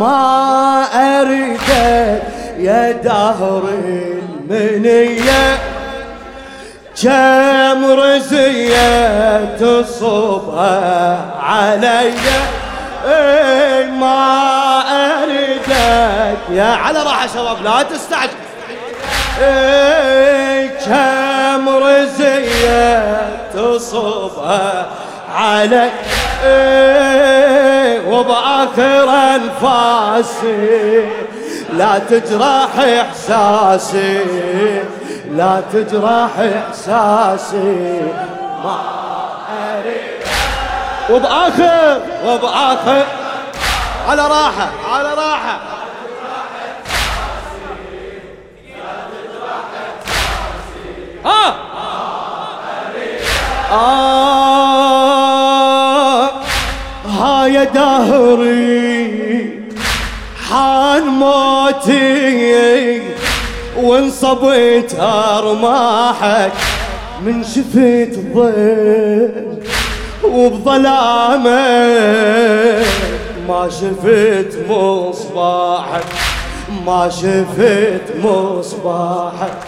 ما أريدك يا دهر المنية كم رزية تصبها علي. اي ما اريدك يا على راحة شباب لا تستعجل. اي كم رزية تصبها علي. اي وبآخر انفاسي لا تجرح إحساسي لا تجرح إحساسي. ما أريد. وبآخر وبآخر. على راحة على راحة. ها! آه! يا دهري حان موتي وانصبيت أرماحك من شفت ظل وبظلامك ما شفت مصباحك ما شفت مصباحك.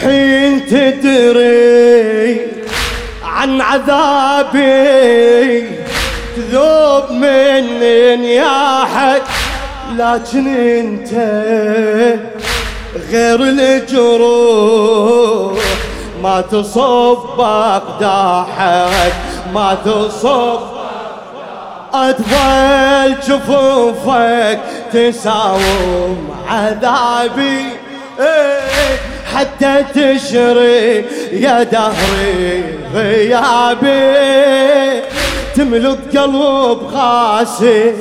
حين تدري عن عذابي تذوب من نياحك لكن انت غير الجروح. ما تصب اقداحك ما تصب اطفال جفوفك تساوم عذابي. إيه، حتى تشري يا دهري غيابي. تملك قلب قاسي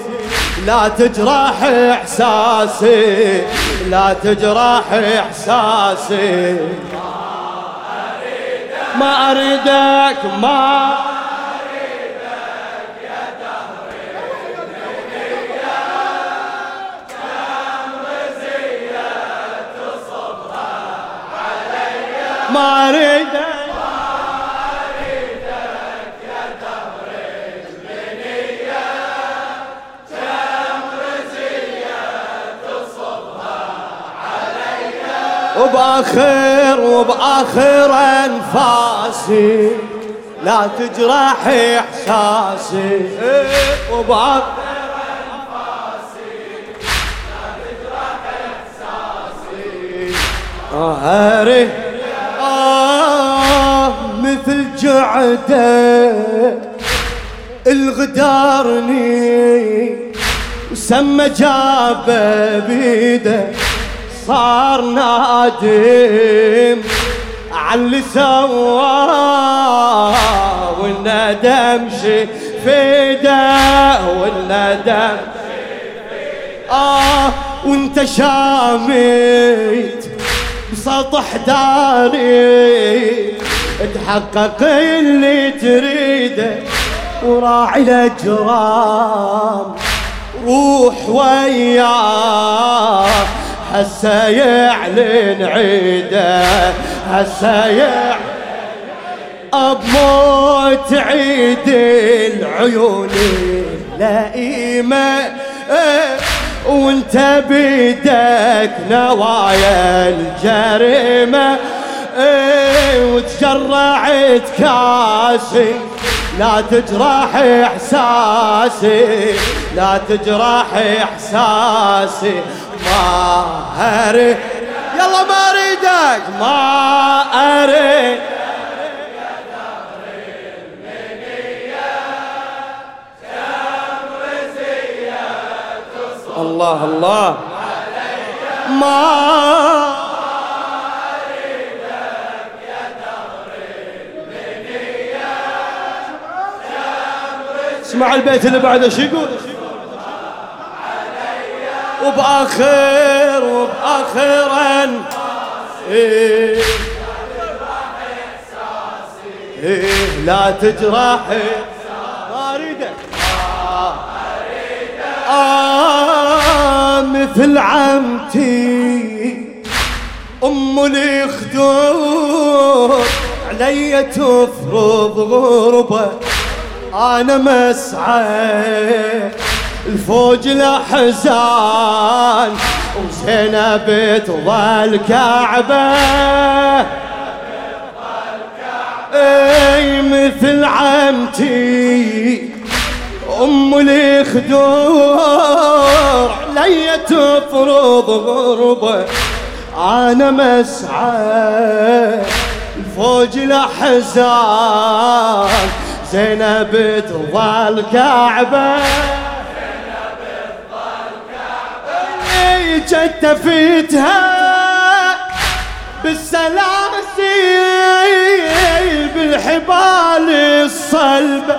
لا تجرح إحساسي. لا تجرح إحساسي. ما أريدك ما ما أريدك. وبآخر وبآخر أنفاسي. لا تجرح إحساسي. وبآخر آه آه مثل جعده. الغدارني وسمى جابه بيده. صار نادم على اللي سواه والندم فيده والندم آه وانت شامت بسطح داري تحقق اللي تريده وراعي الأجرام. روح وياه. هسه يعلن عيده هسه يعلن. بموت عيد العيون اللئيمة وانت بيدك نوايا الجريمة وتجرعت كاسي لا تجرح إحساسي لا تجرح إحساسي. ما اريد يلا ما أريدك. ما اريد الله الله. ما اسمع البيت اللي بعده شو يقول؟ وبآخر وبآخرا إيه. إيه. لا تجرح. ما أريدك آه مثل عمتي. أم الخدود علي تفرض غربة. أنا مسعى الفوج الأحزان وزينب تظل كعبة اي مثل عمتي أم الخدور لي تفرض غربه أنا مسعى الفوج الاحزان زينب تظل كعبة. جتفتها بالسلاسل بالحبال الصلبة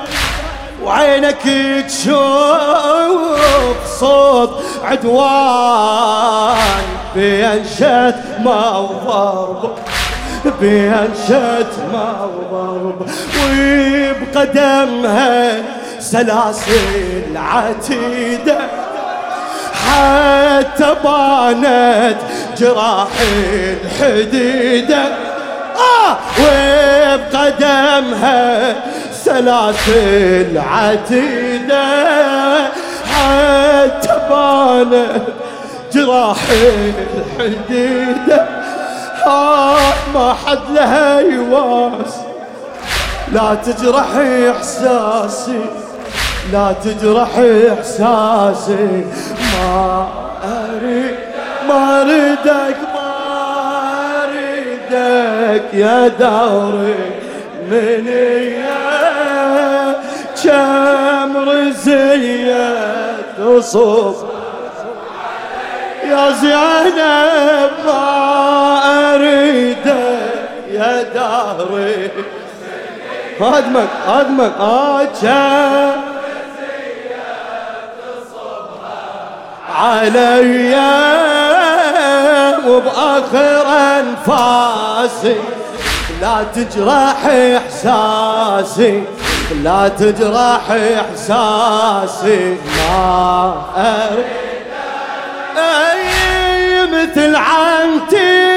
وعينك تشوف صوت عدوان بين ما وضرب بين ما وضرب وبقدمها سلاسل عتيدة. حتى بانت جراح الحديدة. آه وبقدمها سلاسل عتيدة. حتى بانت جراح الحديدة. ما حد لها يواس لا تجرح إحساسي لا تجرح إحساسي. ما أريد ما أريدك ما أريدك يا دوري من كم رزية تصف يا زينب ما أريدك يا داري. هدمك آه كم علي وبآخر أنفاسي. لا تجرح إحساسي لا تجرح إحساسي. ما أريد مثل عنتي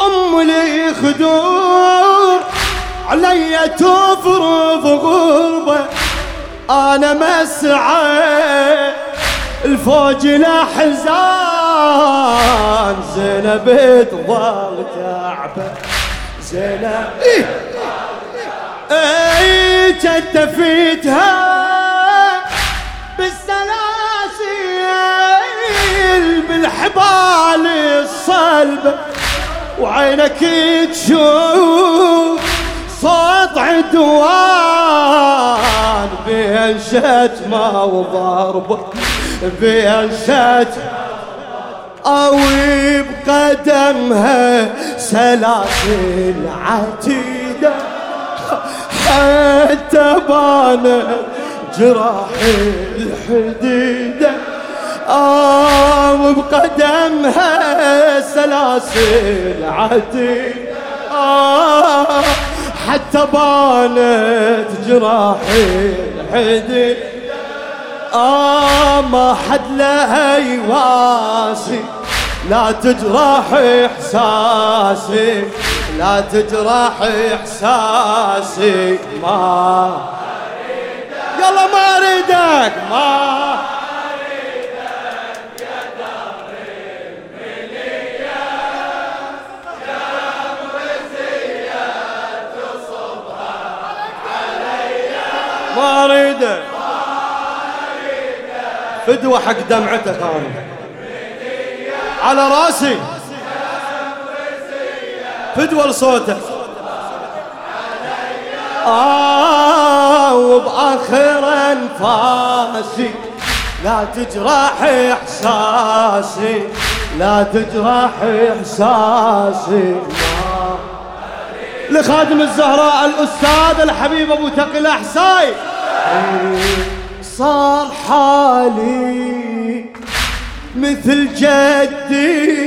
أم لي خدور علي تفرض غربة أنا مسعى الفوج الاحزان زينب تظل تعبه زينب إيه إيه كتفتها بالسلاسل بالحبال الصلبه وعينك تشوف صوت عدوان بين شتمه وضربه بيشت أو بقدمها سلاسل عتيدة حتى بانت جراح الحديدة أو بقدمها سلاسل عتيدة آه حتى بانت جراح الحديدة آه ما حد له يواسي. لا تجرح إحساسي. لا تجرح إحساسي. ما يلا ما أريدك. ما أريدك فدوة حق دمعتك أنا على راسي. فدوة لصوتك آه وبآخر أنفاسي. لا تجرح إحساسي. لا تجرح إحساسي. لخادم الزهراء الأستاذ الحبيب أبو تقي الأحساي. صار حالي مثل جدي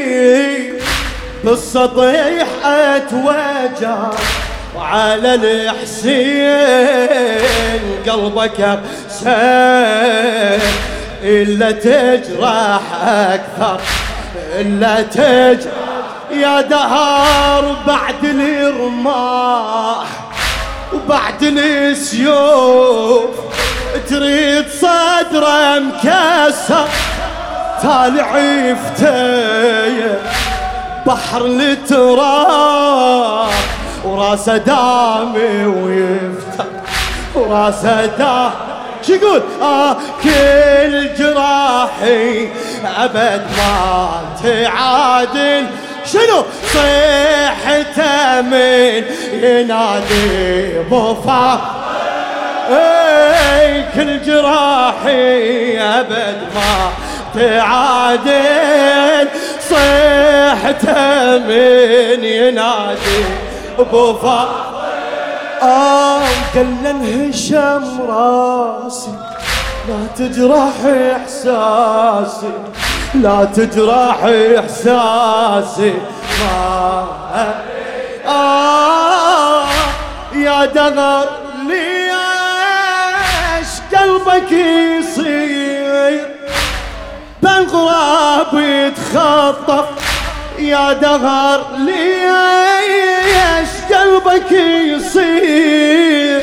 بالسطيح اتوجع وعلى الحسين قلبك سير إلا تجرح أكثر إلا تجرح. يا دهار بعد الرماح وبعد السيوف تريد صدره مكسر. طالع يفتيه بحر التراب وراسه دامي ويفتح وراسه دامي. شو يقول؟ آه كل جراحي أبد ما تعادل شنو؟ صيحته من ينادي بوفا أي كل جراحي أبد ما تعادل. صيحته من ينادي بوفا آه قال انهشم راسي. لا تجرح إحساسي. لا تجرح إحساسي. ما آه يا دغر ليش قلبك يصير؟ بين غراب يتخطف. يا دغر ليش قلبك يصير؟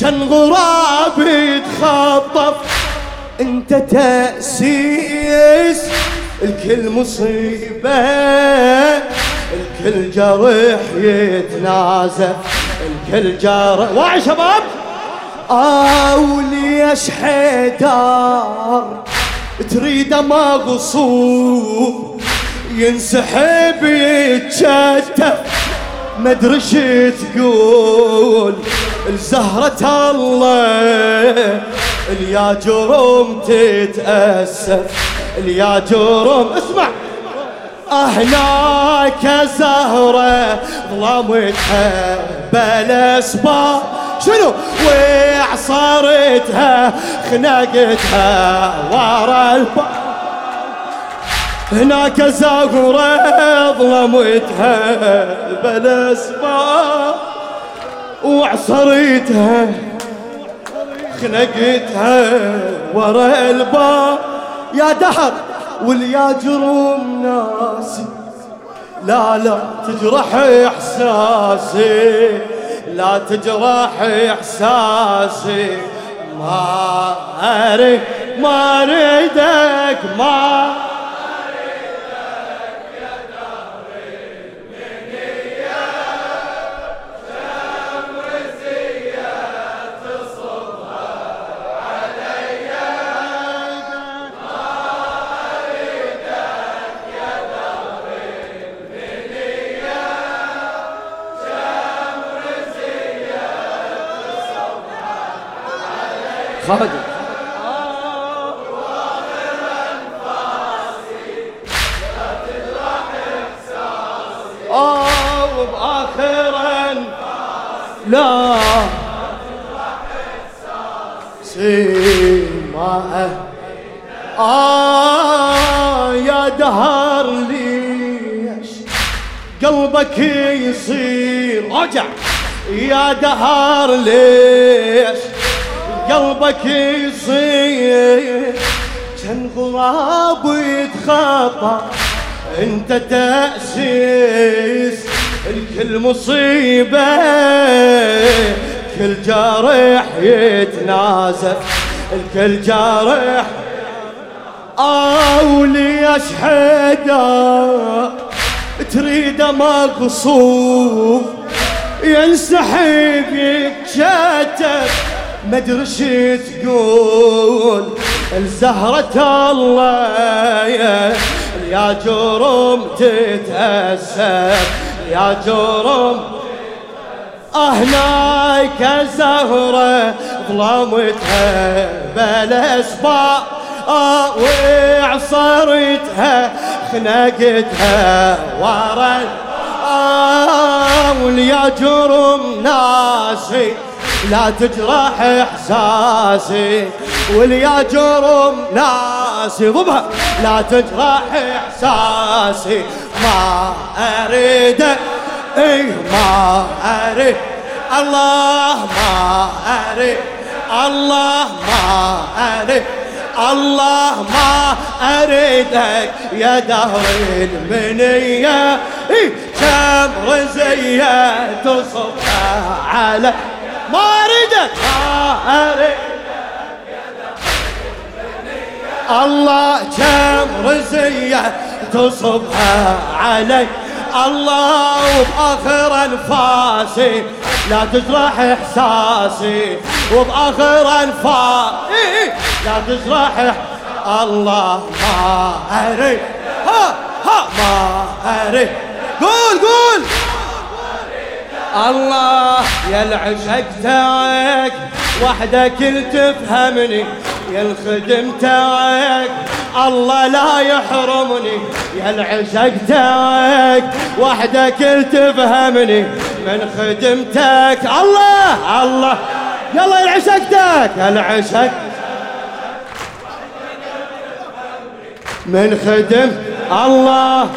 كان غراب يتخطف. انت تأسيس الكل مصيبة الكل جرح يتنازف الكل جرح. واعي شباب وليش حيدار تريده مغصوب ينسحب يتشتف مدري تقول الزهرة الله اليا جرم تتأسف اليا جرم. اسمع هناك زهرة ظلمتها بالاسباب شنو؟ وعصرتها خنقتها ورا الباب هناك زهرة ظلمتها بالاسباب وعصرتها خنقتها ورا الباب. يا دهر واليا جروم ناسي لا لا تجرح إحساسي لا تجرح إحساسي. ما أريد ما أريدك ما خالد آه وبآخرا لا سيما. آه يا دهر ليش قلبك يصير. رجع يا دهر ليش قلبك يصير كان غراب يتخطى انت تأسيس الكل مصيبة كل جارح يتنازف الكل جارح وليش حدا تريد مقصوف ينسحب يتشتت. مدري تقول. الزهرة الله يا, يا جرم تتأسف. يا جرم. هناك زهرة ظلمتها آه وعصرتها خنقتها ورا آه واليا جرم ناسي. لا تجرح إحساسي واليا جرم ناسي. ضبها. لا تجرح إحساسي. ما أريد. إي ما أريد. الله ما أريد. الله ما أريد. الله ما أريدك. يا دهر المنية. كم رزية تصب على ما أريدك. ما اريد الله كم رزية تصبها علي. الله وبآخر أنفاسي لا تجرح إحساسي. وبآخر أنفاسي لا تجرح الله ما أريد. ها ها ما أريد. قول قول. الله العشق تاعك وحدك تفهمني. يا الخدم تاعك الله لا يحرمني. يا العشق تاعك وحدك تفهمني. من خدمتك الله الله. يلا يا عشقتك العشق من خدم الله.